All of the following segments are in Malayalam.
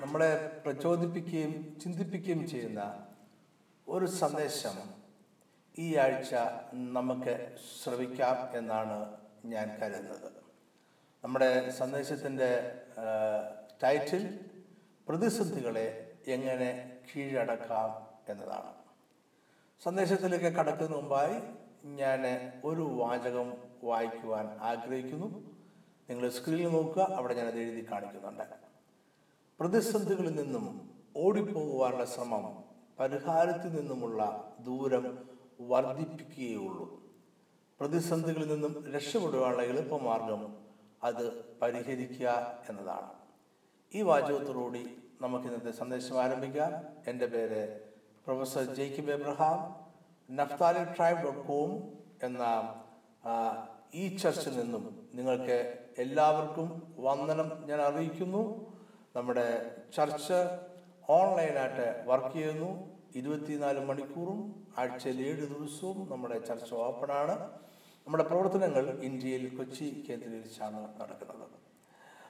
നമ്മളെ പ്രചോദിപ്പിക്കുകയും ചിന്തിപ്പിക്കുകയും ചെയ്യുന്ന ഒരു സന്ദേശം ഈ ആഴ്ച നമുക്ക് ശ്രവിക്കാം എന്നാണ് ഞാൻ കരുതുന്നത്. നമ്മുടെ സന്ദേശത്തിന്റെ ടൈറ്റിൽ പ്രതിസന്ധികളെ എങ്ങനെ കീഴടക്കാം എന്നതാണ്. സന്ദേശത്തിലേക്ക് കടക്കുന്ന മുമ്പായി ഞാൻ ഒരു വാചകം വായിക്കുവാൻ ആഗ്രഹിക്കുന്നു. നിങ്ങൾ സ്ക്രീനിൽ നോക്കുക അവിടെ ഞാനത് എഴുതി കാണിക്കുന്നുണ്ട്. പ്രതിസന്ധികളിൽ നിന്നും ഓടിപ്പോകുവാനുള്ള ശ്രമം പരിഹാരത്തിൽ നിന്നുമുള്ള ദൂരം വർദ്ധിപ്പിക്കുകയുള്ളൂ. പ്രതിസന്ധികളിൽ നിന്നും രക്ഷപ്പെടുവാനുള്ള എളുപ്പമാർഗം അത് പരിഹരിക്കുക എന്നതാണ്. ഈ വാചകത്തോടുകൂടി നമുക്ക് ഇന്നത്തെ സന്ദേശം ആരംഭിക്കാം. എന്റെ പേര് professor Jacob Abraham. Naphtali tribe dot com എന്ന ഈ ചർച്ചിൽ നിന്നും നിങ്ങൾക്ക് എല്ലാവർക്കും വന്ദനം ഞാൻ അറിയിക്കുന്നു. നമ്മുടെ ചർച്ച് ഓൺലൈനായിട്ട് വർക്ക് ചെയ്യുന്നു. ഇരുപത്തിനാല് മണിക്കൂറും ആഴ്ചയിൽ ഏഴ് ദിവസവും നമ്മുടെ ചർച്ച ഓപ്പണാണ്. നമ്മുടെ പ്രവർത്തനങ്ങൾ ഇന്ത്യയിൽ കൊച്ചി കേന്ദ്രീകരിച്ചാണ് നടക്കുന്നത്.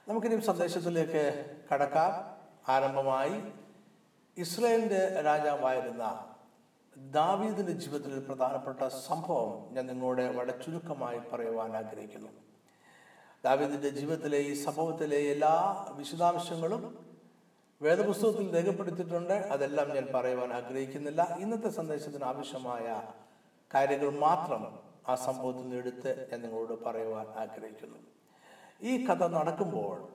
നമുക്കിനി സന്ദേശത്തിലേക്ക് കടക്കാം. ആരംഭമായി ഇസ്രയേലിന്റെ രാജാവായിരുന്ന ദാവീദിന്റെ ജീവിതത്തിൽ പ്രധാനപ്പെട്ട സംഭവം ഞാൻ നിങ്ങളോട് വളരെ ചുരുക്കമായി പറയുവാൻ ആഗ്രഹിക്കുന്നു. ദാവീദിന്റെ ജീവിതത്തിലെ ഈ സംഭവത്തിലെ എല്ലാ വിശദാംശങ്ങളും വേദപുസ്തകത്തിൽ രേഖപ്പെടുത്തിയിട്ടുണ്ട്. അതെല്ലാം ഞാൻ പറയുവാൻ ആഗ്രഹിക്കുന്നില്ല. ഇന്നത്തെ സന്ദേശത്തിന് ആവശ്യമായ കാര്യങ്ങൾ മാത്രം ആ സംഭവത്തിൽ നിന്ന് എടുത്ത് ഞാൻ നിങ്ങളോട് പറയുവാൻ ആഗ്രഹിക്കുന്നു. ഈ കഥ നടക്കുമ്പോൾ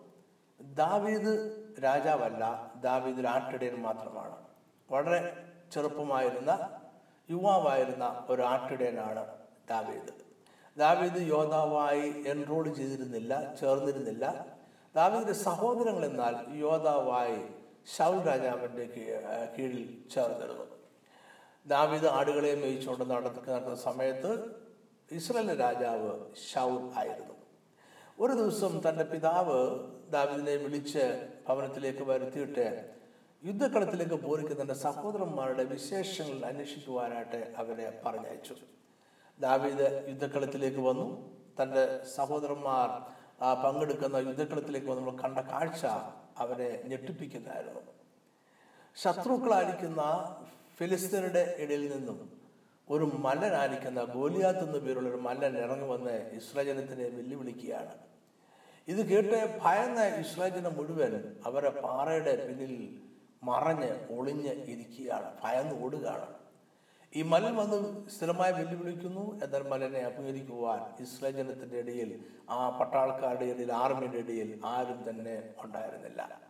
ദാവീദ് രാജാവല്ല ദാവീദ് ഒരു ആട്ടിടയൻ മാത്രമാണ്. വളരെ ചെറുപ്പമായിരുന്ന യുവാവായിരുന്ന ഒരു ആട്ടിടയനാണ് ദാവീദ്. ദാവീദ് യോദ്ധാവായി എൻറോൾ ചെയ്തിരുന്നില്ല ചേർന്നിരുന്നില്ല. ദാവീദിന്റെ സഹോദരങ്ങൾ എന്നാൽ യോദ്ധാവായി ഷൗൽ രാജാവിന്റെ കീ- കീഴിൽ ചേർന്നിരുന്നു. ദാവീദ് ആടുകളെ മേയിച്ചുകൊണ്ട് നടക്കുന്ന സമയത്ത് ഇസ്രയേലിന്റെ രാജാവ് ഷൗൽ ആയിരുന്നു. ഒരു ദിവസം തന്റെ പിതാവ് ദാവീദിനെ വിളിച്ച് ഭവനത്തിലേക്ക് വരുത്തിയിട്ട് യുദ്ധക്കളത്തിലേക്ക് പോരിക്കുന്ന തന്റെ സഹോദരന്മാരുടെ വിശേഷങ്ങൾ അന്വേഷിക്കുവാനായിട്ട് അവരെ പറഞ്ഞയച്ചു. ദാവീദ് യുദ്ധക്കളത്തിലേക്ക് വന്നു. തന്റെ സഹോദരന്മാർ പങ്കെടുക്കുന്ന യുദ്ധക്കളത്തിലേക്ക് നമ്മൾ കണ്ട കാഴ്ച അവരെ ഞെട്ടിപ്പിക്കുന്നതായിരുന്നു. ശത്രുക്കളായിരിക്കുന്ന ഫിലിസ്തീനയുടെ ഇടയിൽ നിന്നും ഒരു മല്ലനായിരിക്കുന്ന ഗോലിയാത്ത് എന്ന പേരുള്ള ഒരു മല്ലൻ ഇറങ്ങി വന്ന് ഇസ്രാജനത്തിനെ വെല്ലുവിളിക്കുകയാണ്. ഇത് കേട്ട് ഭയന്ന ഇസ്രാജനം മുഴുവൻ അവരെ പാറയുടെ പിന്നിൽ മറഞ്ഞ് ഒളിഞ്ഞ് ഇരിക്കുകയാണ്. ഭയന്ന് ഓടുകയാണ്. ഈ മലൻ വന്ന് സ്ഥിരമായി വെല്ലുവിളിക്കുന്നു. എന്നാൽ മലനെ അഭിമുഖീകരിക്കുവാൻ ഇസ്രായേൽ ജനത്തിന്റെ ഇടയിൽ ആ പട്ടാൾക്കാരുടെ ഇടയിൽ ആർമിയുടെ ഇടയിൽ ആരും തന്നെ ഉണ്ടായിരുന്നില്ല.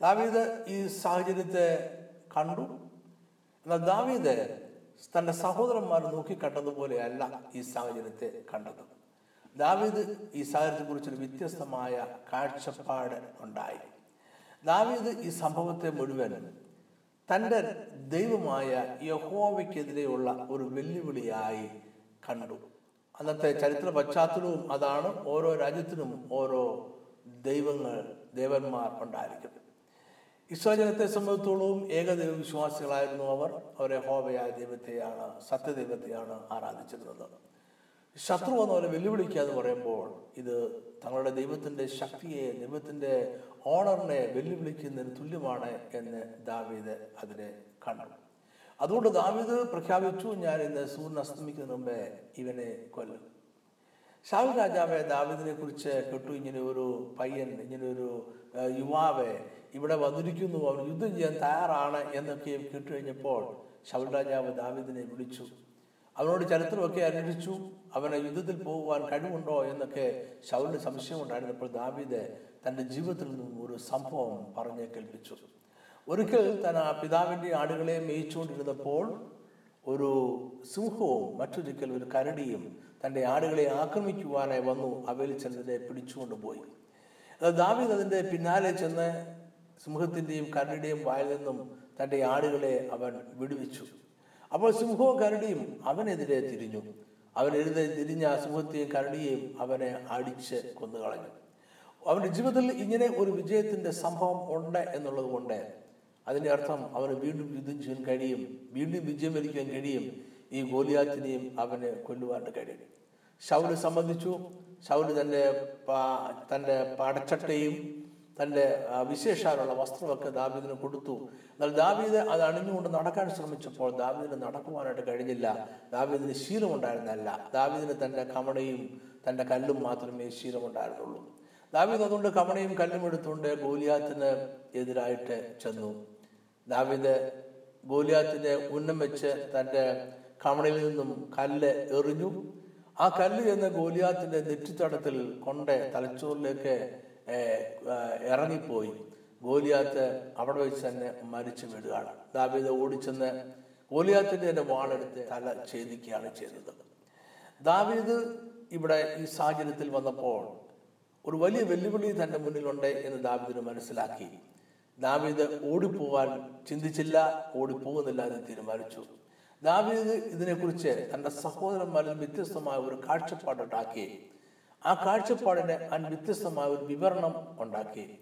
ദാവീദ് ഈ സാഹചര്യത്തെ കണ്ടു. എന്നാൽ ദാവീദ് തന്റെ സഹോദരന്മാർ നോക്കി കണ്ടതുപോലെയല്ല ഈ സാഹചര്യത്തെ കണ്ടത്. ദാവീദ് ഈ സാഹചര്യത്തെ കുറിച്ചൊരു വ്യത്യസ്തമായ കാഴ്ചപ്പാട് ഉണ്ടായി. ദാവീദ് ഈ സംഭവത്തെ മുഴുവൻ തന്റെ ദൈവമായ യഹോവയ്ക്കെതിരെയുള്ള ഒരു വെല്ലുവിളിയായി കണ്ടു അന്നത്തെ ചരിത്ര പശ്ചാത്തലവും അതാണ് ഓരോ രാജ്യത്തിനും ഓരോ ദൈവങ്ങൾ ദേവന്മാർ ഉണ്ടായിരിക്കുന്നത്. ഇസ്രാജനത്തെ സംബന്ധിച്ചോളവും ഏകദൈവ വിശ്വാസികളായിരുന്നു അവർ അവരെ ഹോവയായ ദൈവത്തെയാണ് സത്യദൈവത്തെയാണ് ആരാധിച്ചിരുന്നത്. ശത്രു എന്നവരെ വെല്ലുവിളിക്കുക എന്ന് പറയുമ്പോൾ ഇത് തങ്ങളുടെ ദൈവത്തിന്റെ ശക്തിയെ ദൈവത്തിന്റെ ഓണറിനെ വെല്ലുവിളിക്കുന്നതിന് തുല്യമാണ് എന്ന് ദാവീദ് അതിനെ കണ്ടു. അതുകൊണ്ട് ദാവീദ് പ്രഖ്യാപിച്ചു ഞാൻ ഇന്ന് സൂര്യൻ അസ്തമിക്കുന്നതിന് മുമ്പേ ഇവനെ കൊല്ലും. ഷാവു രാജാവെ ദാവീദിനെ കുറിച്ച് കേട്ടു. ഇങ്ങനെ ഒരു പയ്യൻ ഇങ്ങനെ ഒരു യുവാവെ ഇവിടെ വന്നിരിക്കുന്നു. അവൻ യുദ്ധം ചെയ്യാൻ തയ്യാറാണ് എന്നൊക്കെ കേട്ടു കഴിഞ്ഞപ്പോൾ ഷൗൽ രാജാവ് ദാവീദിനെ വിളിച്ചു. അവനോട് ചരിത്രമൊക്കെ അന്വേഷിച്ചു. അവനെ യുദ്ധത്തിൽ പോകുവാൻ കഴിവുണ്ടോ? എന്നൊക്കെ ഷൗലിന് സംശയം ഉണ്ടായിരുന്നപ്പോൾ ദാവീദ് തന്റെ ജീവിതത്തിൽ നിന്നും ഒരു സംഭവം പറഞ്ഞ് കേൾപ്പിച്ചു. ഒരിക്കൽ തൻ ആ പിതാവിന്റെ ആടുകളെ മേയിച്ചുകൊണ്ടിരുന്നപ്പോൾ ഒരു സിംഹവും മറ്റൊരിക്കൽ ഒരു കരടിയും തന്റെ ആടുകളെ ആക്രമിക്കുവാനായി വന്നു. അവയിൽ ചെന്നതിനെ പിടിച്ചുകൊണ്ട് പോയി. ദാവിദ് അതിന്റെ പിന്നാലെ ചെന്ന് സിംഹത്തിന്റെയും കരടിയുടെയും വായിൽ നിന്നും തന്റെ ആടുകളെ അവൻ വിടുവിച്ചു. അപ്പോൾ സിംഹവും കരടിയും അവനെതിരെ തിരിഞ്ഞു. അവനെതിരെ തിരിഞ്ഞ സിംഹത്തെയും കരടിയെയും അവനെ അടിച്ച് കൊന്നുകളഞ്ഞു. അവന്റെ ജീവിതത്തിൽ ഇങ്ങനെ ഒരു വിജയത്തിന്റെ സംഭവം ഉണ്ട് എന്നുള്ളത് കൊണ്ട് അതിന്റെ അർത്ഥം അവന് വീണ്ടും യുദ്ധം ചെയ്യാൻ കഴിയും വീണ്ടും വിജയം വരിക്കാൻ കഴിയും. ഈ ഗോലിയാത്തിനെയും അവന് കൊല്ലുവാൻ കഴിയും. ഷൗൽ സംബന്ധിച്ചു ഷൗൽ തന്റെ തന്റെ പടച്ചട്ടയും തന്റെ വിശേഷാലുള്ള വസ്ത്രമൊക്കെ ദാവീദിന് കൊടുത്തു. എന്നാൽ ദാവീദ് അത് അണിഞ്ഞുകൊണ്ട് നടക്കാൻ ശ്രമിച്ചപ്പോൾ ദാവീദിന് നടക്കുവാനായിട്ട് കഴിഞ്ഞില്ല. ദാവീദിന് ശീലമുണ്ടായിരുന്നല്ല. ദാവീദിന് തന്റെ കമടയും തന്റെ കല്ലും മാത്രമേ ശീലമുണ്ടായിരുന്നുള്ളൂ. ദാവീദ് അതുകൊണ്ട് കമണയും കല്ലും എടുത്തുകൊണ്ട് ഗോലിയാത്തിന് എതിരായിട്ട് ചെന്നു. ദാവീദ് ഗോലിയാത്തിനെ ഉന്നം വെച്ച് തന്റെ കമണയിൽ നിന്നും കല്ല് എറിഞ്ഞു. ആ കല്ല് എന്ന ഗോലിയാത്തിന്റെ നെറ്റിത്തടത്തിൽ കൊണ്ട് തലച്ചോറിലേക്ക് ഇറങ്ങിപ്പോയി. ഗോലിയാത്ത് അവിടെ വെച്ച് തന്നെ മരിച്ചു വീടുകയാണ് ദാവീദ് ഓടിച്ചെന്ന് ഗോലിയാത്തിന്റെ തന്നെ വാളെടുത്ത് തല ഛേദിക്കുകയാണ് ചെയ്തത്. ദാവീദ് ഇവിടെ ഈ സാഹചര്യത്തിൽ വന്നപ്പോൾ ഒരു വലിയ വെല്ലുവിളി തന്റെ മുന്നിലുണ്ട് എന്ന് ദാവിദിന് മനസ്സിലാക്കി. ദാവീദ് ഓടിപ്പോവാൻ ചിന്തിച്ചില്ല ഓടിപ്പോകുന്നില്ല എന്ന് തീരുമാനിച്ചു. ദാവീദ് ഇതിനെക്കുറിച്ച് തന്റെ സഹോദരന്മാരിൽ വ്യത്യസ്തമായ ഒരു കാഴ്ചപ്പാടുണ്ടാക്കി ആ കാഴ്ചപ്പാടിന് അവൻ വ്യത്യസ്തമായ ഒരു വിവരണം ഉണ്ടാക്കി.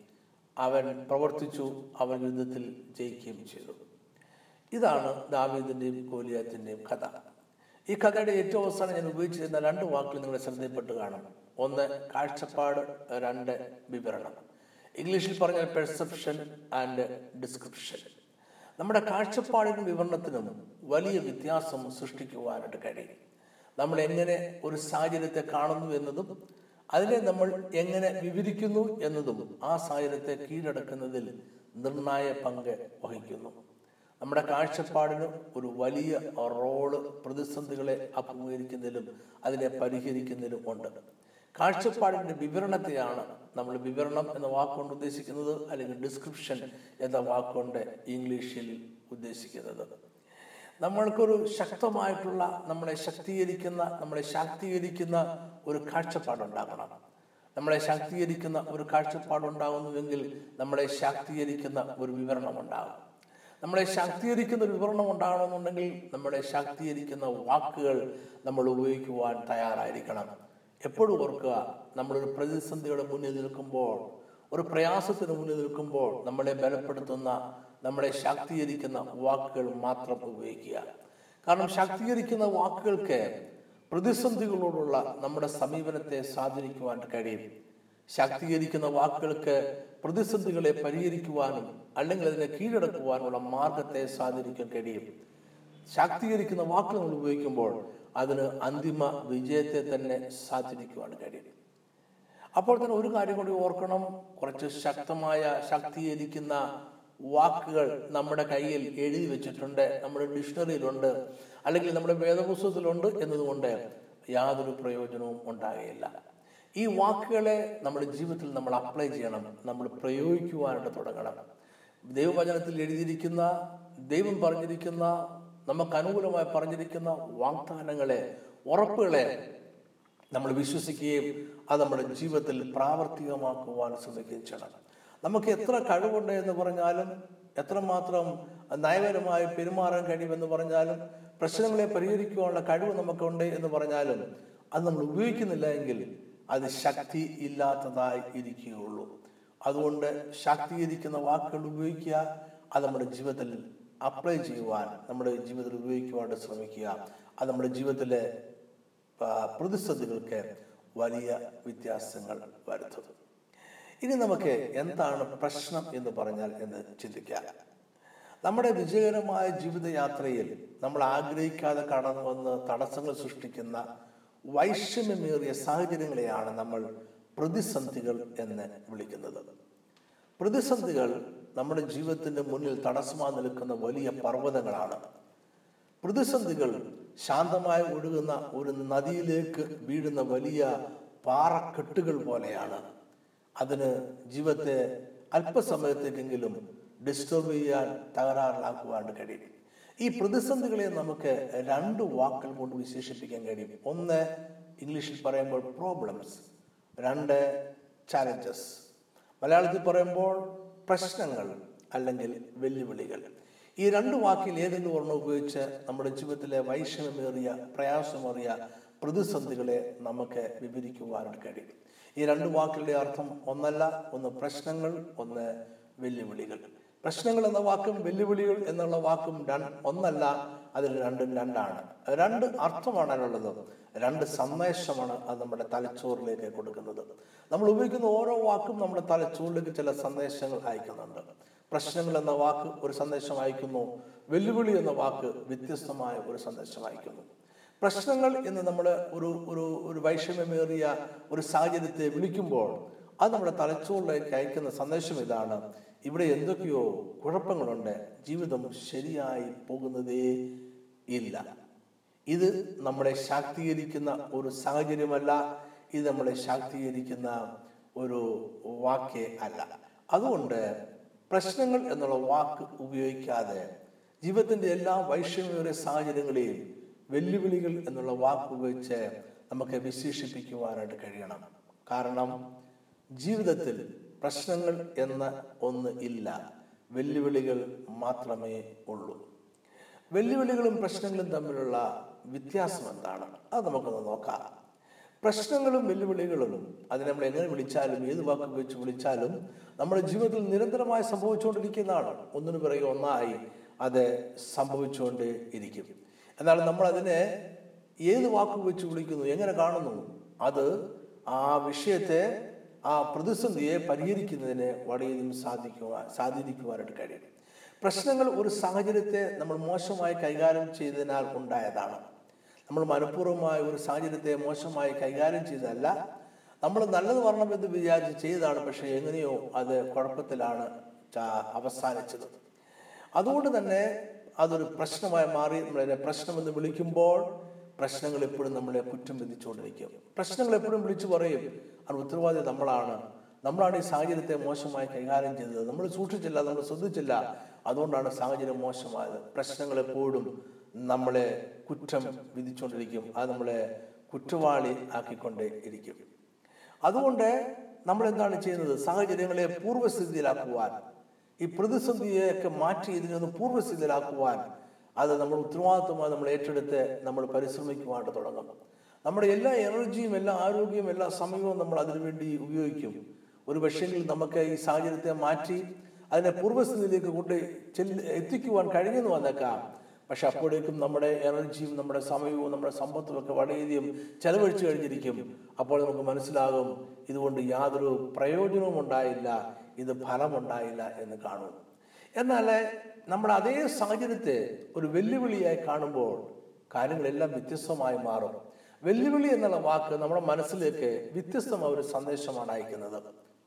അവൻ പ്രവർത്തിച്ചു അവൻ യുദ്ധത്തിൽ ജയിക്കുകയും ചെയ്തു. ഇതാണ് ദാവീദിന്റെയും ഗോലിയാത്തിന്റെയും കഥ. ഈ കഥയുടെ ഏറ്റവും അവസാനം ഞാൻ ഉപയോഗിച്ചിരുന്ന രണ്ട് വാക്കുകൾ നിങ്ങളെ ശ്രദ്ധയിൽപ്പെട്ട് കാണും. ഒന്ന് കാഴ്ചപ്പാട് രണ്ട് വിവരണം. ഇംഗ്ലീഷിൽ പറഞ്ഞാൽ പെർസെപ്ഷൻ ആൻഡ് ഡിസ്ക്രിപ്ഷൻ നമ്മുടെ കാഴ്ചപ്പാടിനും വിവരണത്തിനും വലിയ വ്യത്യാസം സൃഷ്ടിക്കുവാനായിട്ട് കഴിയും. നമ്മൾ എങ്ങനെ ഒരു സാഹചര്യത്തെ കാണുന്നു എന്നതും അതിനെ നമ്മൾ എങ്ങനെ വിവരിക്കുന്നു എന്നതും ആ സാഹചര്യത്തെ കീഴടക്കുന്നതിൽ നിർണായ പങ്ക് വഹിക്കുന്നു. നമ്മുടെ കാഴ്ചപ്പാടിന് ഒരു വലിയ റോൾ പ്രതിസന്ധികളെ അഭിമുഖീകരിക്കുന്നതിലും അതിനെ പരിഹരിക്കുന്നതിലും ഉണ്ട്. കാഴ്ചപ്പാടിന്റെ വിവരണത്തെയാണ് നമ്മൾ വിവരണം എന്ന വാക്കുകൊണ്ട് ഉദ്ദേശിക്കുന്നത് അല്ലെങ്കിൽ ഡിസ്ക്രിപ്ഷൻ എന്ന വാക്കുകൊണ്ട് ഇംഗ്ലീഷിൽ ഉദ്ദേശിക്കുന്നത്. നമ്മൾക്കൊരു ശക്തമായിട്ടുള്ള നമ്മളെ ശക്തീകരിക്കുന്ന നമ്മളെ ശാക്തീകരിക്കുന്ന ഒരു കാഴ്ചപ്പാടുണ്ടാകണം. നമ്മളെ ശാക്തീകരിക്കുന്ന ഒരു കാഴ്ചപ്പാടുണ്ടാകുന്നുവെങ്കിൽ നമ്മളെ ശാക്തീകരിക്കുന്ന ഒരു വിവരണം ഉണ്ടാകും നമ്മളെ ശാക്തീകരിക്കുന്ന ഒരു വിവരണം ഉണ്ടാകണമെന്നുണ്ടെങ്കിൽ നമ്മളെ ശാക്തീകരിക്കുന്ന വാക്കുകൾ നമ്മൾ ഉപയോഗിക്കുവാൻ തയ്യാറായിരിക്കണം. എപ്പോഴും ഓർക്കുക നമ്മളൊരു പ്രതിസന്ധിയുടെ മുന്നിൽ നിൽക്കുമ്പോൾ ഒരു പ്രയാസത്തിന് മുന്നിൽ നിൽക്കുമ്പോൾ നമ്മളെ ബലപ്പെടുത്തുന്ന നമ്മളെ ശാക്തീകരിക്കുന്ന വാക്കുകൾ മാത്രം ഉപയോഗിക്കുക. കാരണം ശാക്തീകരിക്കുന്ന വാക്കുകൾക്ക് പ്രതിസന്ധികളോടുള്ള നമ്മുടെ സമീപനത്തെ സ്വാധീനിക്കുവാൻ കഴിയും. ശാക്തീകരിക്കുന്ന വാക്കുകൾക്ക് പ്രതിസന്ധികളെ പരിഹരിക്കുവാനും അല്ലെങ്കിൽ അതിനെ കീഴടക്കുവാനുള്ള മാർഗത്തെ സ്വാധീനിക്കാൻ കഴിയും. ശാക്തീകരിക്കുന്ന വാക്കുകൾ നമ്മൾ ഉപയോഗിക്കുമ്പോൾ അതിന് അന്തിമ വിജയത്തെ തന്നെ സാധിപ്പിക്കുവാണ് കാര്യം. അപ്പോൾ തന്നെ ഒരു കാര്യം കൂടി ഓർക്കണം. കുറച്ച് ശക്തമായ ശക്തീകരിക്കുന്ന വാക്കുകൾ നമ്മുടെ കയ്യിൽ എഴുതി വെച്ചിട്ടുണ്ട് നമ്മുടെ ഡിക്ഷണറിയിലുണ്ട് അല്ലെങ്കിൽ നമ്മുടെ വേദപുസ്തകത്തിലുണ്ട് എന്നതുകൊണ്ട് യാതൊരു പ്രയോജനവും ഉണ്ടാകുകയില്ല. ഈ വാക്കുകളെ നമ്മുടെ ജീവിതത്തിൽ നമ്മൾ അപ്ലൈ ചെയ്യണം നമ്മൾ പ്രയോഗിക്കുവാനായിട്ട് തുടങ്ങണം. ദൈവവചനത്തിൽ എഴുതിയിരിക്കുന്ന ദൈവം പറഞ്ഞിരിക്കുന്ന നമുക്ക് അനുകൂലമായി പറഞ്ഞിരിക്കുന്ന വാഗ്ദാനങ്ങളെ ഉറപ്പുകളെ നമ്മൾ വിശ്വസിക്കുകയും അത് നമ്മുടെ ജീവിതത്തിൽ പ്രാവർത്തികമാക്കുവാൻ ശ്രമിക്കുകയും ചെയ്യണം. നമുക്ക് എത്ര കഴിവുണ്ട് എന്ന് പറഞ്ഞാലും എത്രമാത്രം നയപരമായി പെരുമാറാൻ കഴിയുമെന്ന് പറഞ്ഞാലും പ്രശ്നങ്ങളെ പരിഹരിക്കുവാനുള്ള കഴിവ് നമുക്കുണ്ട് എന്ന് പറഞ്ഞാലും അത് നമ്മൾ ഉപയോഗിക്കുന്നില്ല എങ്കിൽ അത് ശക്തി ഇല്ലാത്തതായി ഇരിക്കുകയുള്ളൂ. അതുകൊണ്ട് ശാക്തീകരിക്കുന്ന വാക്കുകൾ ഉപയോഗിക്കുക അത് നമ്മുടെ ജീവിതത്തിൽ അപ്ലൈ ചെയ്യുവാൻ നമ്മുടെ ജീവിതത്തിൽ ഉപയോഗിക്കുവാനായിട്ട് ശ്രമിക്കുക. അത് നമ്മുടെ ജീവിതത്തിലെ പ്രതിസന്ധികൾക്ക് വലിയ വ്യത്യാസങ്ങൾ വരുത്തും. ഇനി നമുക്ക് എന്താണ് പ്രശ്നം എന്ന് പറഞ്ഞാൽ എന്ന് ചിന്തിക്കാം നമ്മുടെ വിജയകരമായ ജീവിതയാത്രയിൽ നമ്മൾ ആഗ്രഹിക്കാതെ കടന്നു വന്ന് തടസ്സങ്ങൾ സൃഷ്ടിക്കുന്ന വൈഷമ്യമേറിയ സാഹചര്യങ്ങളെയാണ് നമ്മൾ പ്രതിസന്ധികൾ എന്ന് വിളിക്കുന്നത്. പ്രതിസന്ധികൾ നമ്മുടെ ജീവിതത്തിന്റെ മുന്നിൽ തടസ്സമായി നിൽക്കുന്ന വലിയ പർവതങ്ങളാണ്. പ്രതിസന്ധികൾ ശാന്തമായി ഒഴുകുന്ന ഒരു നദിയിലേക്ക് വീഴുന്ന വലിയ പാറക്കെട്ടുകൾ പോലെയാണ്. അതിന് ജീവിതത്തെ അല്പസമയത്തേക്കെങ്കിലും ഡിസ്റ്റർബ് ചെയ്യാൻ തകരാറിലാക്കുവാണ്ട് കഴിയും. ഈ പ്രതിസന്ധികളെ നമുക്ക് രണ്ട് വാക്കുകൾ കൊണ്ട് വിശേഷിപ്പിക്കാൻ കഴിയും. ഒന്ന് ഇംഗ്ലീഷിൽ പറയുമ്പോൾ പ്രോബ്ലംസ് രണ്ട് ചാലഞ്ചസ് മലയാളത്തിൽ പറയുമ്പോൾ പ്രശ്നങ്ങൾ അല്ലെങ്കിൽ വെല്ലുവിളികൾ. ഈ രണ്ട് വാക്കിൽ ഏതെങ്കിലും ഒരെണ്ണം ഉപയോഗിച്ച് നമ്മുടെ ജീവിതത്തിലെ വൈഷമ്യമേറിയ പ്രയാസമേറിയ പ്രതിസന്ധികളെ നമുക്ക് വിവരിക്കുവാനായിട്ട് കഴിയും. ഈ രണ്ട് വാക്കുകളുടെ അർത്ഥം ഒന്നല്ല ഒന്ന് പ്രശ്നങ്ങൾ ഒന്ന് വെല്ലുവിളികൾ. പ്രശ്നങ്ങൾ എന്ന വാക്കും വെല്ലുവിളികൾ എന്നുള്ള വാക്കും ഒന്നല്ല അതിൽ രണ്ടും രണ്ടാണ്. രണ്ട് അർത്ഥമാണ് അതിനുള്ളത് രണ്ട് സന്ദേശമാണ് അത് നമ്മുടെ തലച്ചോറിലേക്ക് കൊടുക്കുന്നത്. നമ്മൾ ഉപയോഗിക്കുന്ന ഓരോ വാക്കും നമ്മുടെ തലച്ചോറിലേക്ക് ചില സന്ദേശങ്ങൾ അയക്കുന്നുണ്ട്. പ്രശ്നങ്ങൾ എന്ന വാക്ക് ഒരു സന്ദേശം അയക്കുന്നു. വെല്ലുവിളി എന്ന വാക്ക് വ്യത്യസ്തമായ ഒരു സന്ദേശം അയക്കുന്നു. പ്രശ്നങ്ങൾ എന്ന് നമ്മൾ ഒരു ഒരു ഒരു വൈഷമ്യമേറിയ ഒരു സാഹചര്യത്തെ വിളിക്കുമ്പോൾ അത് നമ്മുടെ തലച്ചോറിലേക്ക് അയക്കുന്ന സന്ദേശം ഇതാണ്. ഇവിടെ എന്തൊക്കെയോ കുഴപ്പങ്ങളുണ്ട്. ജീവിതം ശരിയായി പോകുന്നതേ ഇല്ല. ഇത് നമ്മളെ ശാക്തീകരിക്കുന്ന ഒരു സാഹചര്യമല്ല. ഇത് നമ്മളെ ശാക്തീകരിക്കുന്ന ഒരു വാക്കേ അല്ല. അതുകൊണ്ട് പ്രശ്നങ്ങൾ എന്നുള്ള വാക്ക് ഉപയോഗിക്കാതെ ജീവിതത്തിന്റെ എല്ലാ വൈഷമ്യമേറിയ സാഹചര്യങ്ങളെയും വെല്ലുവിളികൾ എന്നുള്ള വാക്ക് ഉപയോഗിച്ച് നമുക്ക് വിശേഷിപ്പിക്കുവാനായിട്ട് കഴിയണം. കാരണം ജീവിതത്തിൽ പ്രശ്നങ്ങൾ എന്ന ഒന്ന് ഇല്ല. വെല്ലുവിളികൾ മാത്രമേ ഉള്ളൂ. വെല്ലുവിളികളും പ്രശ്നങ്ങളും തമ്മിലുള്ള വ്യത്യാസം എന്താണ്? അത് നമുക്കൊന്ന് നോക്കാം. പ്രശ്നങ്ങളും വെല്ലുവിളികളും അതിനെ നമ്മൾ എങ്ങനെ വിളിച്ചാലും ഏത് വാക്ക് ഉപയോഗിച്ച് വിളിച്ചാലും നമ്മുടെ ജീവിതത്തിൽ നിരന്തരമായി സംഭവിച്ചുകൊണ്ടിരിക്കുന്നതാണ്. ഒന്നിനു പിറകെ ഒന്നായി അത് സംഭവിച്ചുകൊണ്ട് ഇരിക്കും എന്നാൽ നമ്മൾ അതിനെ ഏത് വാക്ക് ഉപയോഗിച്ച് വിളിക്കുന്നു എങ്ങനെ കാണുന്നു? അത് ആ വിഷയത്തെ ആ പ്രതിസന്ധിയെ പരിഹരിക്കുന്നതിന് വളരെയധികം സാധിക്കുവാൻ സ്വാധീനിക്കുവാനായിട്ട് കഴിയും പ്രശ്നങ്ങൾ ഒരു സാഹചര്യത്തെ നമ്മൾ മോശമായി കൈകാര്യം ചെയ്തതിനാൽ ഉണ്ടായതാണ്. നമ്മൾ മനഃപൂർവമായ ഒരു സാഹചര്യത്തെ മോശമായി കൈകാര്യം ചെയ്തതല്ല നമ്മൾ നല്ലത് വരണമെന്ന് വിചാരിച്ച് ചെയ്തതാണ് പക്ഷേ എങ്ങനെയോ അത് കുഴപ്പത്തിലാണ് അവസാനിച്ചത്. അതുകൊണ്ട് തന്നെ അതൊരു പ്രശ്നമായി മാറി നമ്മളതിനെ പ്രശ്നമെന്ന് വിളിക്കുമ്പോൾ പ്രശ്നങ്ങൾ എപ്പോഴും നമ്മളെ കുറ്റം വിധിച്ചുകൊണ്ടിരിക്കും. പ്രശ്നങ്ങൾ എപ്പോഴും വിളിച്ചു പറയും. അത് ഉത്തരവാദി നമ്മളാണ്. നമ്മളാണ് ഈ സാഹചര്യത്തെ മോശമായി കൈകാര്യം ചെയ്തത്. നമ്മൾ സൂക്ഷിച്ചില്ല നമ്മൾ ശ്രദ്ധിച്ചില്ല. അതുകൊണ്ടാണ് സാഹചര്യം മോശമായത്. പ്രശ്നങ്ങൾ എപ്പോഴും നമ്മളെ കുറ്റം വിധിച്ചുകൊണ്ടിരിക്കും. അത് നമ്മളെ കുറ്റവാളി ആക്കിക്കൊണ്ടേ ഇരിക്കും. അതുകൊണ്ട് നമ്മൾ എന്താണ് ചെയ്യുന്നത്? സാഹചര്യങ്ങളെ പൂർവസ്ഥിതിയിലാക്കുവാൻ. ഈ പ്രതിസന്ധിയെയൊക്കെ മാറ്റി ഇതിനൊന്ന് പൂർവസ്ഥിതിയിലാക്കുവാൻ അത് നമ്മൾ ഉത്തരവാദിത്വമായി നമ്മൾ ഏറ്റെടുത്ത് നമ്മൾ പരിശ്രമിക്കുവാനായിട്ട് തുടങ്ങും. നമ്മുടെ എല്ലാ എനർജിയും എല്ലാ ആരോഗ്യവും എല്ലാ സമയവും നമ്മൾ അതിനുവേണ്ടി ഉപയോഗിക്കും. ഒരു പക്ഷേങ്കിൽ നമുക്ക് ഈ സാഹചര്യത്തെ മാറ്റി അതിനെ പൂർവസ്ഥിതിയിലേക്ക് കൊണ്ട് ചെല്ല് എത്തിക്കുവാൻ കഴിഞ്ഞെന്ന് വന്നേക്കാം. പക്ഷെ അപ്പോഴേക്കും നമ്മുടെ എനർജിയും നമ്മുടെ സമയവും നമ്മുടെ സമ്പത്തും ഒക്കെ വളരെയധികം ചെലവഴിച്ചു കഴിഞ്ഞിരിക്കും. അപ്പോൾ നമുക്ക് മനസ്സിലാകും ഇതുകൊണ്ട് യാതൊരു പ്രയോജനവും ഉണ്ടായില്ല ഇത് ഫലമുണ്ടായില്ല എന്ന് കാണും. എന്നാൽ നമ്മൾ അതേ സാഹചര്യത്തെ ഒരു വെല്ലുവിളിയായി കാണുമ്പോൾ കാര്യങ്ങളെല്ലാം വ്യത്യസ്തമായി മാറും. വെല്ലുവിളി എന്നുള്ള വാക്ക് നമ്മുടെ മനസ്സിലേക്ക് വ്യത്യസ്തമായ ഒരു സന്ദേശമാണ് അയക്കുന്നത്.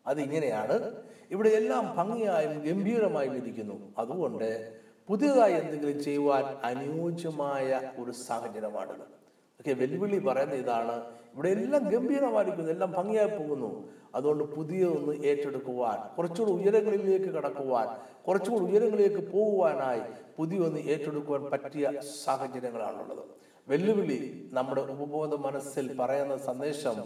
അതിങ്ങനെയാണ് ഇവിടെ എല്ലാം ഭംഗിയായും ഗംഭീരമായും ഇരിക്കുന്നു. അതുകൊണ്ട് പുതിയതായി എന്തെങ്കിലും ചെയ്യുവാൻ അനുയോജ്യമായ ഒരു സാഹചര്യമാണിത്. ഓക്കെ വെല്ലുവിളി പറയുന്ന ഇതാണ്. ഇവിടെ എല്ലാം ഗംഭീരമായിരിക്കുന്നു എല്ലാം ഭംഗിയായി പോകുന്നു. അതുകൊണ്ട് പുതിയതൊന്ന് ഏറ്റെടുക്കുവാൻ കുറച്ചുകൂടി ഉയരങ്ങളിലേക്ക് കടക്കുവാൻ കുറച്ചുകൂടി ഉയരങ്ങളിലേക്ക് പോകുവാനായി പുതിയൊന്ന് ഏറ്റെടുക്കുവാൻ പറ്റിയ സാഹചര്യങ്ങളാണുള്ളത്. വെല്ലുവിളി നമ്മുടെ ഉപബോധ മനസ്സിൽ പറയുന്ന സന്ദേശം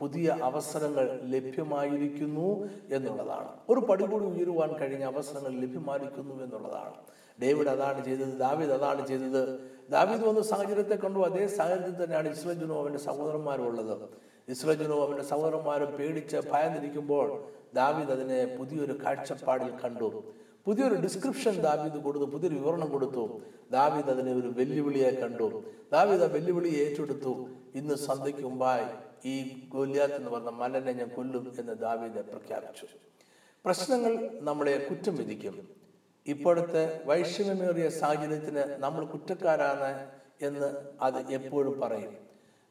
പുതിയ അവസരങ്ങൾ ലഭ്യമായിരിക്കുന്നു എന്നുള്ളതാണ്. ഒരു പടി കൂടി ഉയരുവാൻ കഴിഞ്ഞ അവസരങ്ങൾ ലഭ്യമായിരിക്കുന്നു എന്നുള്ളതാണ്. ഡേവിഡ് അതാണ് ചെയ്തത് ദാവിദ് അതാണ് ചെയ്തത്. ദാവീദ് വന്ന സാഹചര്യത്തെ കണ്ടു. അതേ സാഹചര്യത്തിൽ തന്നെയാണ് ഇസ്രജുനും അവന്റെ സഹോദരന്മാരുള്ളത് ഉള്ളത്. അവന്റെ സഹോദരന്മാരും പേടിച്ച് ഭയന്നിരിക്കുമ്പോൾ ദാവീദ് അതിനെ പുതിയൊരു കാഴ്ചപ്പാടിൽ കണ്ടു. പുതിയൊരു ഡിസ്ക്രിപ്ഷൻ ദാവീദ് കൊടുത്തു പുതിയൊരു വിവരണം കൊടുത്തു. ദാവീദ് അതിനെ ഒരു വെല്ലുവിളിയായി കണ്ടു. ദാവീദ് ആ വെല്ലുവിളി ഏറ്റെടുത്തു. ഇന്ന് സന്ധ്യയ്ക്ക് മുമ്പായി ഈ ഗോല്യാത്ത് എന്ന് പറഞ്ഞ മലനെ ഞാൻ കൊല്ലും എന്ന് ദാവീദ് പ്രഖ്യാപിച്ചു. പ്രശ്നങ്ങൾ നമ്മളെ കുറ്റം വിധിക്കും. ഇപ്പോഴത്തെ വൈഷമ്യമേറിയ സാഹചര്യത്തിന് നമ്മൾ കുറ്റക്കാരാണ് എന്ന് അത് എപ്പോഴും പറയും.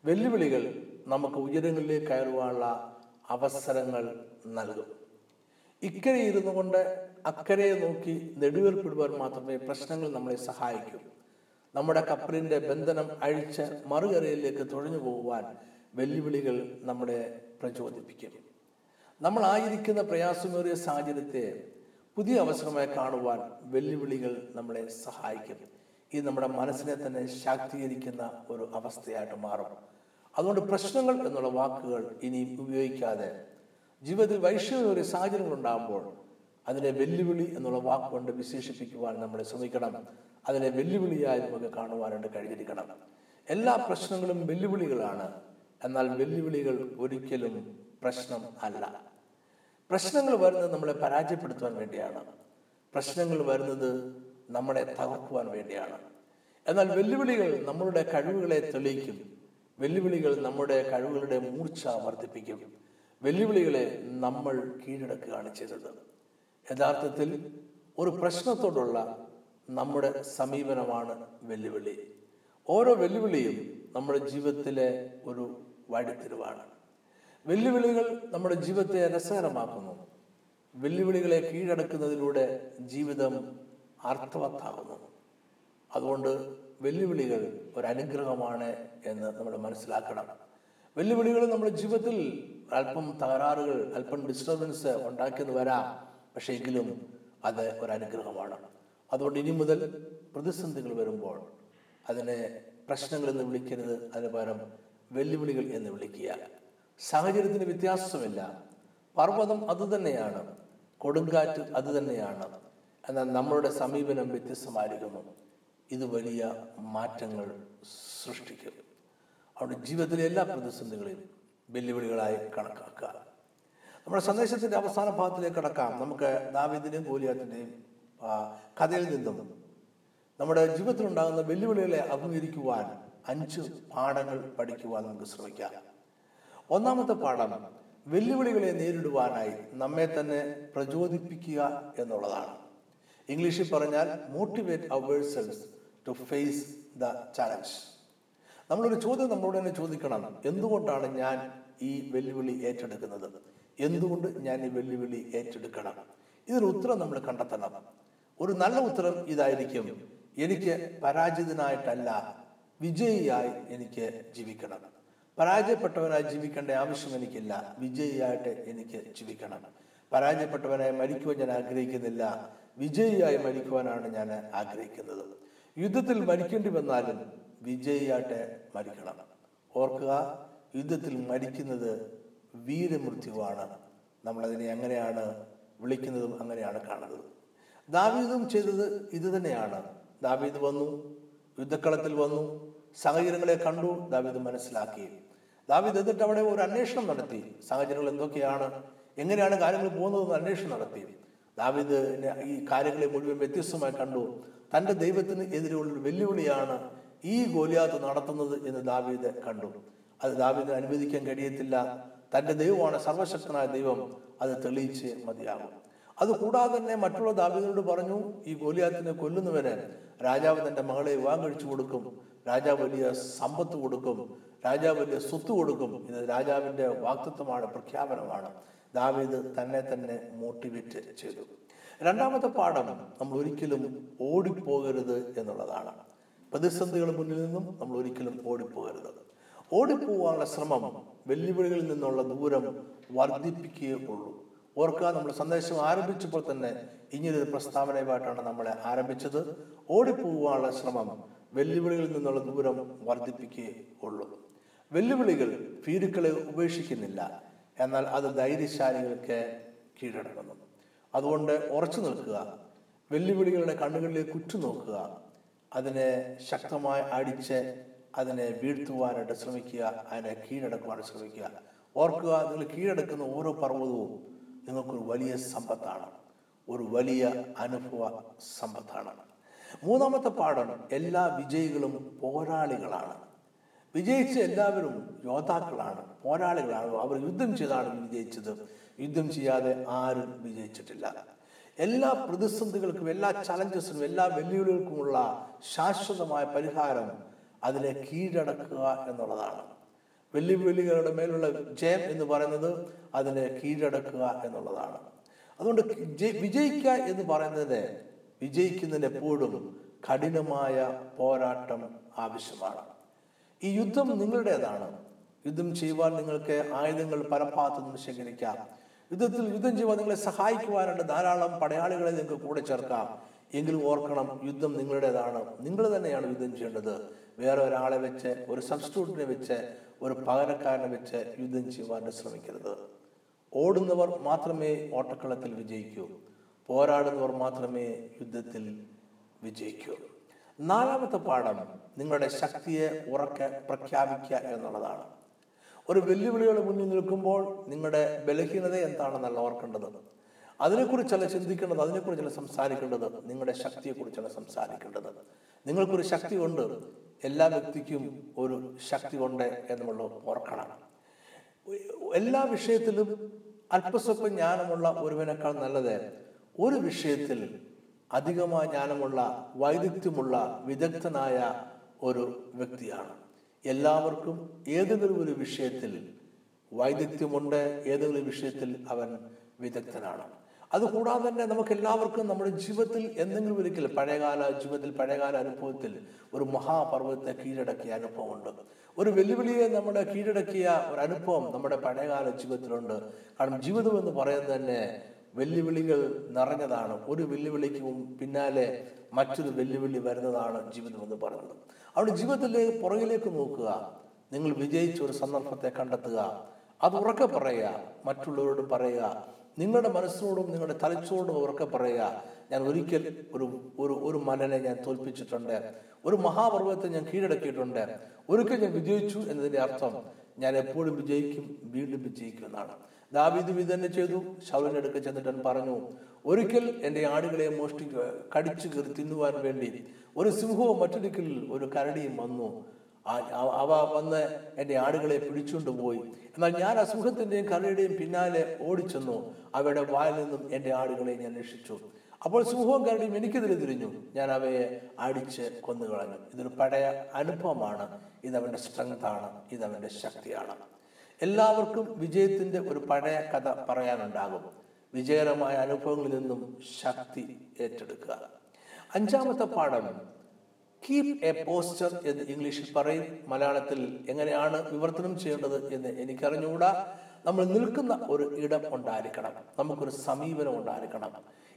വെല്ലുവിളികൾ നമുക്ക് ഉയരങ്ങളിലേക്ക് കയറുവാനുള്ള അവസരങ്ങൾ നൽകും. ഇക്കരെ ഇരുന്നു കൊണ്ട് അക്കരയെ നോക്കി നെടുവേർപ്പിടുവാൻ മാത്രമേ പ്രശ്നങ്ങൾ നമ്മളെ സഹായിക്കൂ. നമ്മുടെ കപ്പലിന്റെ ബന്ധനം അഴിച്ച് മറുകരയിലേക്ക് തുഴഞ്ഞു പോകുവാൻ വെല്ലുവിളികൾ നമ്മളെ പ്രചോദിപ്പിക്കും. നമ്മൾ ആയിരിക്കുന്ന പ്രയാസമേറിയ സാഹചര്യത്തെ പുതിയ അവസരമായി കാണുവാൻ വെല്ലുവിളികൾ നമ്മളെ സഹായിക്കും. ഇത് നമ്മുടെ മനസ്സിനെ തന്നെ ശാക്തീകരിക്കുന്ന ഒരു അവസ്ഥയായിട്ട് മാറും. അതുകൊണ്ട് പ്രശ്നങ്ങൾ എന്നുള്ള വാക്കുകൾ ഇനി ഉപയോഗിക്കാതെ ജീവിതത്തിൽ വൈഷമ്യമേറിയ സാഹചര്യങ്ങൾ ഉണ്ടാകുമ്പോൾ അതിനെ വെല്ലുവിളി എന്നുള്ള വാക്കുകൊണ്ട് വിശേഷിപ്പിക്കുവാൻ നമ്മൾ ശ്രമിക്കണം. അതിനെ വെല്ലുവിളിയായി നമുക്ക് കാണുവാനായിട്ട് കഴിഞ്ഞിരിക്കണം. എല്ലാ പ്രശ്നങ്ങളും വെല്ലുവിളികളാണ്. എന്നാൽ വെല്ലുവിളികൾ ഒരിക്കലും പ്രശ്നം അല്ല. പ്രശ്നങ്ങൾ വരുന്നത് നമ്മളെ പരാജയപ്പെടുത്തുവാൻ വേണ്ടിയാണ്. പ്രശ്നങ്ങൾ വരുന്നത് നമ്മളെ തകർക്കുവാൻ വേണ്ടിയാണ്. എന്നാൽ വെല്ലുവിളികൾ നമ്മളുടെ കഴിവുകളെ തെളിയിക്കും. വെല്ലുവിളികൾ നമ്മുടെ കഴിവുകളുടെ മൂർച്ച വർദ്ധിപ്പിക്കും. വെല്ലുവിളികളെ നമ്മൾ കീഴടക്കുകയാണ് ചെയ്തത്. യഥാർത്ഥത്തിൽ ഒരു പ്രശ്നത്തോടുള്ള നമ്മുടെ സമീപനമാണ് വെല്ലുവിളി. ഓരോ വെല്ലുവിളിയും നമ്മുടെ ജീവിതത്തിലെ ഒരു വഴിത്തിരിവാണ്. വെല്ലുവിളികൾ നമ്മുടെ ജീവിതത്തെ രസകരമാക്കുന്നു. വെല്ലുവിളികളെ കീഴടക്കുന്നതിലൂടെ ജീവിതം അർത്ഥവത്താകുന്നു. അതുകൊണ്ട് വെല്ലുവിളികൾ ഒരു അനുഗ്രഹമാണ് എന്ന് നമ്മൾ മനസ്സിലാക്കണം. വെല്ലുവിളികൾ നമ്മുടെ ജീവിതത്തിൽ അല്പം തകരാറുകൾ അല്പം ഡിസ്റ്റർബൻസ് ഉണ്ടാക്കിയെന്ന് വരാം. പക്ഷേ എങ്കിലും അത് ഒരു അനുഗ്രഹമാണ് അതുകൊണ്ട് ഇനി മുതൽ പ്രതിസന്ധികൾ വരുമ്പോൾ അതിനെ പ്രശ്നങ്ങൾ എന്ന് വിളിക്കരുത്. അതിന് പകരം വെല്ലുവിളികൾ എന്ന് വിളിക്കുക. സാഹചര്യത്തിന് വ്യത്യാസമില്ല. പർവതം അതുതന്നെയാണ് കൊടുങ്കാറ്റ് അതുതന്നെയാണ് എന്നാൽ നമ്മളുടെ സമീപനം വ്യത്യസ്തമായിരിക്കുന്നു. ഇത് വലിയ മാറ്റങ്ങൾ സൃഷ്ടിക്കും. അവിടെ ജീവിതത്തിലെ എല്ലാ പ്രതിസന്ധികളെയും വെല്ലുവിളികളായി കണക്കാക്കുക. നമ്മുടെ സന്ദേശത്തിന്റെ അവസാന ഭാഗത്തിലേക്ക് കടക്കാം. നമുക്ക് ദാവീദിന്റെയും ഗോലിയാത്തിന്റെയും കഥയിൽ നിന്നും നമ്മുടെ ജീവിതത്തിലുണ്ടാകുന്ന വെല്ലുവിളികളെ അഭിമുഖീകരിക്കുവാൻ അഞ്ച് പാഠങ്ങൾ പഠിക്കുവാൻ നമുക്ക് ശ്രമിക്കാം. ഒന്നാമത്തെ പാഠം വെല്ലുവിളികളെ നേരിടുവാനായി നമ്മെ തന്നെ പ്രചോദിപ്പിക്കുക എന്നുള്ളതാണ്. ഇംഗ്ലീഷിൽ പറഞ്ഞാൽ motivate ourselves to face the challenge നമ്മളൊരു ചോദ്യം നമ്മളോട് തന്നെ ചോദിക്കണം. എന്തുകൊണ്ടാണ് ഞാൻ ഈ വെല്ലുവിളി ഏറ്റെടുക്കുന്നത്? എന്തുകൊണ്ട് ഞാൻ ഈ വെല്ലുവിളി ഏറ്റെടുക്കണം? ഇതിന് ഉത്തരം നമ്മൾ കണ്ടെത്തണം. ഒരു നല്ല ഉത്തരം ഇതായിരിക്കും. എനിക്ക് പരാജിതനായിട്ടല്ല വിജയിയായി എനിക്ക് ജീവിക്കണം. പരാജയപ്പെട്ടവനായി ജീവിക്കേണ്ട ആവശ്യം എനിക്കില്ല. വിജയിയായിട്ട് എനിക്ക് ജീവിക്കണം. പരാജയപ്പെട്ടവനായി മരിക്കുവാൻ ഞാൻ ആഗ്രഹിക്കുന്നില്ല. വിജയിയായി മരിക്കുവാനാണ് ഞാൻ ആഗ്രഹിക്കുന്നത്. യുദ്ധത്തിൽ മരിക്കേണ്ടി വന്നാലും വിജയിയായിട്ട് മരിക്കണം. ഓർക്കുക യുദ്ധത്തിൽ മരിക്കുന്നത് വീരമൃത്യുവാണ്. നമ്മളതിനെ എങ്ങനെയാണ് വിളിക്കുന്നതും അങ്ങനെയാണ് കാണുന്നത്. ദാവീദും ചെയ്തത് ഇത് തന്നെയാണ് ദാവീദ് വന്നു യുദ്ധക്കളത്തിൽ വന്നു സാഹചര്യങ്ങളെ കണ്ടു ദാവീദ് മനസ്സിലാക്കി. ദാവീദ് എന്നിട്ട് അവിടെ ഒരു അന്വേഷണം നടത്തി. സാഹചര്യങ്ങൾ എന്തൊക്കെയാണ്? എങ്ങനെയാണ് കാര്യങ്ങൾ പോകുന്നതെന്ന് അന്വേഷണം നടത്തി. ദാവിദ് ഈ കാര്യങ്ങളെ മുഴുവൻ വ്യത്യസ്തമായി കണ്ടു. തന്റെ ദൈവത്തിന് എതിരെയുള്ള വെല്ലുവിളിയാണ് ഈ ഗോലിയാത്ത് നടത്തുന്നത് എന്ന് ദാവീദ് കണ്ടു. അത് ദാവീദിന് അനുവദിക്കാൻ കഴിയത്തില്ല. തന്റെ ദൈവമാണ് സർവശക്തനായ ദൈവം. അത് തെളിയിച്ച് മതിയാകും. അതുകൂടാതെ തന്നെ മറ്റുള്ള ദാവീദിനോട് പറഞ്ഞു ഈ ഗോലിയാത്തിനെ കൊല്ലുന്നവരെ രാജാവ് തന്റെ മകളെ വിവാഹം കഴിച്ചു കൊടുക്കും. രാജാവ് വലിയ സമ്പത്ത് കൊടുക്കും. രാജാവ് വലിയ സ്വത്ത് കൊടുക്കും ഇത് രാജാവിന്റെ വാക്തത്വമാണ് പ്രഖ്യാപനമാണ്. ദാവീദ് തന്നെ തന്നെ മോട്ടിവേറ്റ് ചെയ്തു. രണ്ടാമത്തെ പാഠം നമ്മൾ ഒരിക്കലും ഓടിപ്പോകരുത് എന്നുള്ളതാണ്. പ്രതിസന്ധികൾ മുന്നിൽ നിന്നും നമ്മൾ ഒരിക്കലും ഓടിപ്പോകരുത്. ഓടിപ്പോവാനുള്ള ശ്രമം വെല്ലുവിളികളിൽ നിന്നുള്ള ദൂരം വർദ്ധിപ്പിക്കുകയേ ഉള്ളൂ. ഓർക്കുക നമ്മൾ സന്ദേശം ആരംഭിച്ചപ്പോൾ തന്നെ ഇങ്ങനൊരു പ്രസ്താവനയുമായിട്ടാണ് നമ്മളെ ആരംഭിച്ചത്. ഓടിപ്പോവാനുള്ള ശ്രമം വെല്ലുവിളികളിൽ നിന്നുള്ള ദൂരം വർദ്ധിപ്പിക്കുകയേ ഉള്ളൂ. വെല്ലുവിളികൾ ഭീരുക്കളെ ഉപേക്ഷിക്കുന്നില്ല. എന്നാൽ അത് ധൈര്യശാലികൾക്ക് കീഴടങ്ങുന്നു. അതുകൊണ്ട് ഉറച്ചു നിൽക്കുക വെല്ലുവിളികളുടെ കണ്ണുകളിലേക്ക് ഉറ്റുനോക്കുക അതിനെ ശക്തമായി അടിച്ച് അതിനെ വീഴ്ത്തുവാനായിട്ട് ശ്രമിക്കുക അതിനെ കീഴടക്കുവാൻ ശ്രമിക്കുക. ഓർക്കുക നിങ്ങൾ കീഴടക്കുന്ന ഓരോ പർവതവും നിങ്ങൾക്കൊരു വലിയ സമ്പത്താണ്. ഒരു വലിയ അനുഭവ സമ്പത്താണ്. മൂന്നാമത്തെ പാഠം എല്ലാ വിജയികളും പോരാളികളാണ്. വിജയിച്ച എല്ലാവരും യോദ്ധാക്കളാണ് പോരാളികളാണ്. അവർ യുദ്ധം ചെയ്താണ് വിജയിച്ചത്. യുദ്ധം ചെയ്യാതെ ആരും വിജയിച്ചിട്ടില്ല. എല്ലാ പ്രതിസന്ധികൾക്കും എല്ലാ ചലഞ്ചസിനും എല്ലാ വെല്ലുവിളികൾക്കുമുള്ള ശാശ്വതമായ പരിഹാരം അതിനെ കീഴടക്കുക എന്നുള്ളതാണ്. വെല്ലുവിളികളുടെ മേലുള്ള ജയം എന്ന് പറയുന്നത് അതിനെ കീഴടക്കുക എന്നുള്ളതാണ്. അതുകൊണ്ട് വിജയിക്കുക എന്ന് പറയുന്നത് വിജയിക്കുന്നതിന് എപ്പോഴും കഠിനമായ പോരാട്ടം ആവശ്യമാണ്. ഈ യുദ്ധം നിങ്ങളുടേതാണ്. യുദ്ധം ചെയ്യുവാൻ നിങ്ങൾക്ക് ആയുധങ്ങൾ പല ശേഖരിക്കാം. യുദ്ധത്തിൽ യുദ്ധം ചെയ്യുവാൻ നിങ്ങളെ സഹായിക്കുവാനുള്ള ധാരാളം പടയാളികളെ നിങ്ങൾക്ക് കൂടെ ചേർക്കാം. എങ്കിലും ഓർക്കണം യുദ്ധം നിങ്ങളുടേതാണ്. നിങ്ങൾ തന്നെയാണ് യുദ്ധം ചെയ്യേണ്ടത്. വേറെ ഒരാളെ വെച്ച് ഒരു സബ്സ്റ്റിറ്റ്യൂട്ടിനെ വെച്ച് ഒരു പകരക്കാരനെ വെച്ച് യുദ്ധം ചെയ്യുവാൻ ശ്രമിക്കരുത്. ഓടുന്നവർ മാത്രമേ ഓട്ടക്കളത്തിൽ വിജയിക്കൂ. പോരാടുന്നവർ മാത്രമേ യുദ്ധത്തിൽ വിജയിക്കൂ. നാലാമത്തെ പാഠം നിങ്ങളുടെ ശക്തിയെ ഉറക്കെ പ്രഖ്യാപിക്കുക എന്നുള്ളതാണ്. ഒരു വെല്ലുവിളികൾ മുന്നിൽ നിൽക്കുമ്പോൾ നിങ്ങളുടെ ബലഹീനത എന്താണെന്നല്ല ഓർക്കേണ്ടത്. അതിനെക്കുറിച്ചല്ല ചിന്തിക്കേണ്ടത് അതിനെക്കുറിച്ചല്ല സംസാരിക്കേണ്ടത് നിങ്ങളുടെ ശക്തിയെക്കുറിച്ചല്ല സംസാരിക്കേണ്ടത്. നിങ്ങൾക്കൊരു ശക്തി ഉണ്ട് എല്ലാ വ്യക്തിക്കും ഒരു ശക്തി ഉണ്ട് എന്നുള്ളത് ഓർക്കണം. എല്ലാ വിഷയത്തിലും അല്പസ്വപ്പ ജ്ഞാനമുള്ള ഒരുവനേക്കാൾ നല്ലത് ഒരു വിഷയത്തിൽ അധികമായ ജ്ഞാനമുള്ള വൈദഗ്ധ്യമുള്ള വിദഗ്ധനായ ഒരു വ്യക്തിയാണ്. എല്ലാവർക്കും ഏതെങ്കിലും ഒരു വിഷയത്തിൽ വൈദഗ്ധ്യമുണ്ട് ഏതെങ്കിലും വിഷയത്തിൽ അവൻ വിദഗ്ധനാണ്. അതുകൂടാതെ തന്നെ നമുക്ക് എല്ലാവർക്കും നമ്മുടെ ജീവിതത്തിൽ എന്തെങ്കിലും ഒരിക്കൽ പഴയകാല ജീവിതത്തിൽ പഴയകാല അനുഭവത്തിൽ ഒരു മഹാപർവത്തെ കീഴടക്കിയ അനുഭവമുണ്ട്. ഒരു വെല്ലുവിളിയെ നമ്മുടെ കീഴടക്കിയ ഒരു അനുഭവം നമ്മുടെ പഴയകാല ജീവിതത്തിലുണ്ട്. കാരണം ജീവിതം എന്ന് പറയുന്നത് തന്നെ വെല്ലുവിളികൾ നിറഞ്ഞതാണ്. ഒരു വെല്ലുവിളിക്കും പിന്നാലെ മറ്റൊരു വെല്ലുവിളി വരുന്നതാണ് ജീവിതം എന്ന് പറയുന്നത്. അവിടെ ജീവിതത്തിലെ പുറകിലേക്ക് നോക്കുക. നിങ്ങൾ വിജയിച്ച ഒരു സന്ദർഭത്തെ കണ്ടെത്തുക. അത് ഉറക്കെ പറയുക. മറ്റുള്ളവരോട് പറയുക. നിങ്ങളുടെ മനസ്സിനോടും നിങ്ങളുടെ തലച്ചോടും ഉറക്കെ പറയുക. ഞാൻ ഒരിക്കൽ ഒരു ഒരു ഒരു മലനെ ഞാൻ തോൽപ്പിച്ചിട്ടുണ്ട്. ഒരു മഹാപർവത്തെ ഞാൻ കീഴടക്കിയിട്ടുണ്ട്. ഒരിക്കൽ ഞാൻ വിജയിച്ചു എന്നതിന്റെ അർത്ഥം ഞാൻ എപ്പോഴും വിജയിക്കും വീണ്ടും വിജയിക്കും എന്നാണ്. ദാവീദും ഇത് തന്നെ ചെയ്തു. ശൗലിന്റെ അടുക്ക ചെന്നിട്ട് പറഞ്ഞു ഒരിക്കൽ എന്റെ ആടുകളെ മോഷ്ടിക്കുക കടിച്ചു കയറി തിന്നുവാൻ വേണ്ടി ഒരു സിംഹവും മറ്റൊരിക്കൽ ഒരു കരടിയും വന്നു. അവ- വന്ന് എന്റെ ആടുകളെ പിടിച്ചുകൊണ്ട് പോയി. എന്നാൽ ഞാൻ ആ സിംഹത്തിന്റെയും കരടിയുടെയും പിന്നാലെ ഓടിച്ചെന്നു. അവയുടെ വായിൽ നിന്നും എന്റെ ആടുകളെ ഞാൻ രക്ഷിച്ചു. അപ്പോൾ സിംഹവും കരടിയും എനിക്കെതിരെ തിരിഞ്ഞു. ഞാൻ അവയെ അടിച്ച് കൊന്നുകളഞ്ഞു. ഇതൊരു പഴയ അനുഭവമാണ്. സ്ട്രെങ്ത് ആണ്. ഇതവന്റെ ശക്തിയാണ്. എല്ലാവർക്കും വിജയത്തിന്റെ ഒരു പഴയ കഥ പറയാനുണ്ടാകും. വിജയകരമായ അനുഭവങ്ങളിൽ നിന്നും ശക്തി ഏറ്റെടുക്കുക. അഞ്ചാമത്തെ പാഠം കീപ് എ പോസ്റ്റർ എന്ന് ഇംഗ്ലീഷിൽ പറയും. മലയാളത്തിൽ എങ്ങനെയാണ് വിവർത്തനം ചെയ്യേണ്ടത് എന്ന് എനിക്കറിഞ്ഞുകൂടാ. നമ്മൾ നിൽക്കുന്ന ഒരു ഇടം ഉണ്ടായിരിക്കണം. നമുക്കൊരു സമീപനം ഉണ്ടായിരിക്കണം.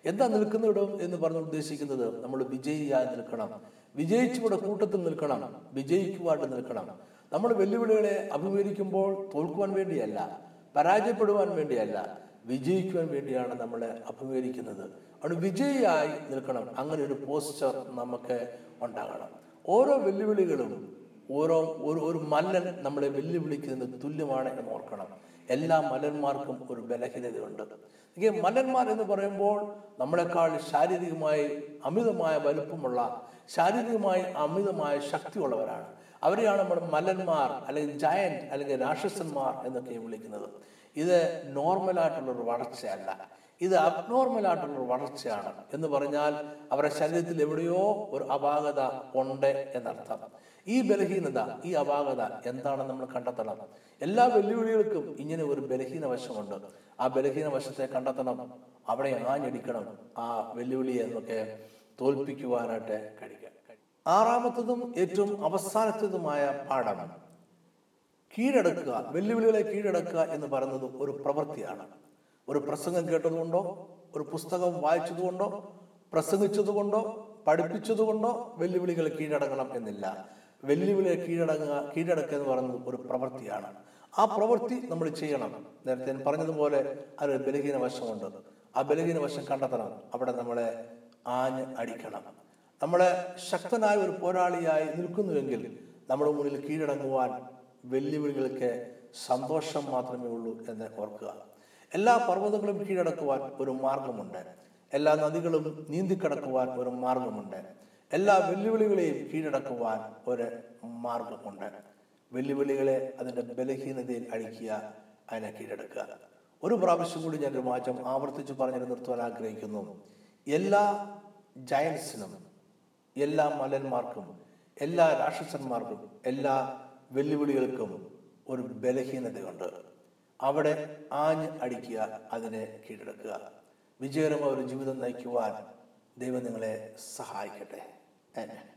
എന്താ നിൽക്കുന്ന ഇടം എന്ന് പറഞ്ഞ് ഉദ്ദേശിക്കുന്നത്? നമ്മൾ വിജയിയായി നിൽക്കണം. വിജയിച്ചുകൂടെ കൂട്ടത്തിൽ നിൽക്കണം. വിജയിക്കുവാണ്ട് നിൽക്കണം. നമ്മൾ വെല്ലുവിളികളെ അഭിമുഖീകരിക്കുമ്പോൾ തോൽക്കുവാൻ വേണ്ടിയല്ല പരാജയപ്പെടുവാൻ വേണ്ടിയല്ല വിജയിക്കുവാൻ വേണ്ടിയാണ് നമ്മളെ അഭിമുഖീകരിക്കുന്നത്. അവിടെ വിജയിയായി നിൽക്കണം. അങ്ങനെ ഒരു പോസ്റ്റർ നമുക്ക് ഉണ്ടാകണം. ഓരോ വെല്ലുവിളികളും ഓരോ ഒരു ഒരു മല്ലൻ നമ്മളെ വെല്ലുവിളിക്കുന്നത് തുല്യമാണ് എന്ന് ഓർക്കണം. എല്ലാ മലന്മാർക്കും ഒരു ബലഹീനതയുണ്ട്. മലന്മാർ എന്ന് പറയുമ്പോൾ നമ്മളെക്കാൾ ശാരീരികമായി അമിതമായ വലുപ്പമുള്ള ശാരീരികമായി അമിതമായ ശക്തിയുള്ളവരാണ്. അവരെയാണ് നമ്മൾ മലന്മാർ അല്ലെങ്കിൽ ജയന്റ് അല്ലെങ്കിൽ രാക്ഷസന്മാർ എന്നൊക്കെ വിളിക്കുന്നത്. ഇത് നോർമലായിട്ടുള്ളൊരു വളർച്ചയല്ല. ഇത് അബ്നോർമൽ ആയിട്ടുള്ളൊരു വളർച്ചയാണ്. എന്ന് പറഞ്ഞാൽ അവരുടെ ശരീരത്തിൽ എവിടെയോ ഒരു അപാകത ഉണ്ട് എന്നർത്ഥം. ഈ ബലഹീനത ഈ അപാകത എന്താണെന്ന് നമ്മൾ കണ്ടെത്തണം. എല്ലാ വെല്ലുവിളികൾക്കും ഇങ്ങനെ ഒരു ബലഹീന വശമുണ്ട്. ആ ബലഹീന വശത്തെ കണ്ടെത്തണം. അവിടെ ആഞ്ഞടിക്കണം ആ വെല്ലുവിളിയെ എന്നൊക്കെ തോൽപ്പിക്കുവാനായിട്ട് കഴിയുക ആറാമത്തതും ഏറ്റവും അവസാനത്തതുമായ പാഠം. കീഴടക്കുക വെല്ലുവിളികളെ കീഴടക്കുക എന്ന് പറയുന്നത് ഒരു പ്രവൃത്തിയാണ്. ഒരു പ്രസംഗം കേട്ടതുകൊണ്ടോ ഒരു പുസ്തകം വായിച്ചതുകൊണ്ടോ പ്രസംഗിച്ചതുകൊണ്ടോ പഠിപ്പിച്ചതുകൊണ്ടോ വെല്ലുവിളികൾ കീഴടങ്ങണം എന്നില്ല. വെല്ലുവിളിയെ കീഴടങ്ങുക കീഴടക്കുക എന്ന് പറയുന്നത് ഒരു പ്രവൃത്തിയാണ്. ആ പ്രവൃത്തി നമ്മൾ ചെയ്യണം. നേരത്തെ ഞാൻ പറഞ്ഞതുപോലെ അതിൽ ബലഹീന വശമുണ്ട് ആ ബലഹീന വശം കണ്ടെത്തണം. അവിടെ നമ്മളെ ആഞ്ഞ് അടിക്കണം നമ്മളെ ശക്തനായ ഒരു പോരാളിയായി നിൽക്കുന്നുവെങ്കിൽ നമ്മുടെ മുന്നിൽ കീഴടങ്ങുവാൻ വെല്ലുവിളികൾക്ക് സന്തോഷം മാത്രമേ ഉള്ളൂ എന്ന് ഓർക്കുക. എല്ലാ പർവതങ്ങളും കീഴടക്കുവാൻ ഒരു മാർഗമുണ്ട്. എല്ലാ നദികളും നീന്തിക്കടക്കുവാൻ ഒരു മാർഗമുണ്ട്. എല്ലാ വെല്ലുവിളികളെയും കീഴടക്കുവാൻ ഒരു മാർഗമുണ്ട്. വെല്ലുവിളികളെ അതിന്റെ ബലഹീനതയിൽ അഴിക്കുക അതിനെ കീഴടക്കുക. ഒരു പ്രാവശ്യം കൂടി ഞാൻ ഒരു ആവർത്തിച്ച് പറഞ്ഞു നിർത്തുവാൻ ആഗ്രഹിക്കുന്നു. എല്ലാ ജയൻസിനും എല്ലാ മലന്മാർക്കും എല്ലാ രാക്ഷസന്മാർക്കും എല്ലാ വെല്ലുവിളികൾക്കും ഒരു ബലഹീനതയുണ്ട്. അവിടെ ആഞ്ഞ് അടിക്കുക അതിനെ കീഴടക്കുക. വിജയകരമായ ഒരു ജീവിതം നയിക്കുവാൻ ദൈവം നിങ്ങളെ സഹായിക്കട്ടെ.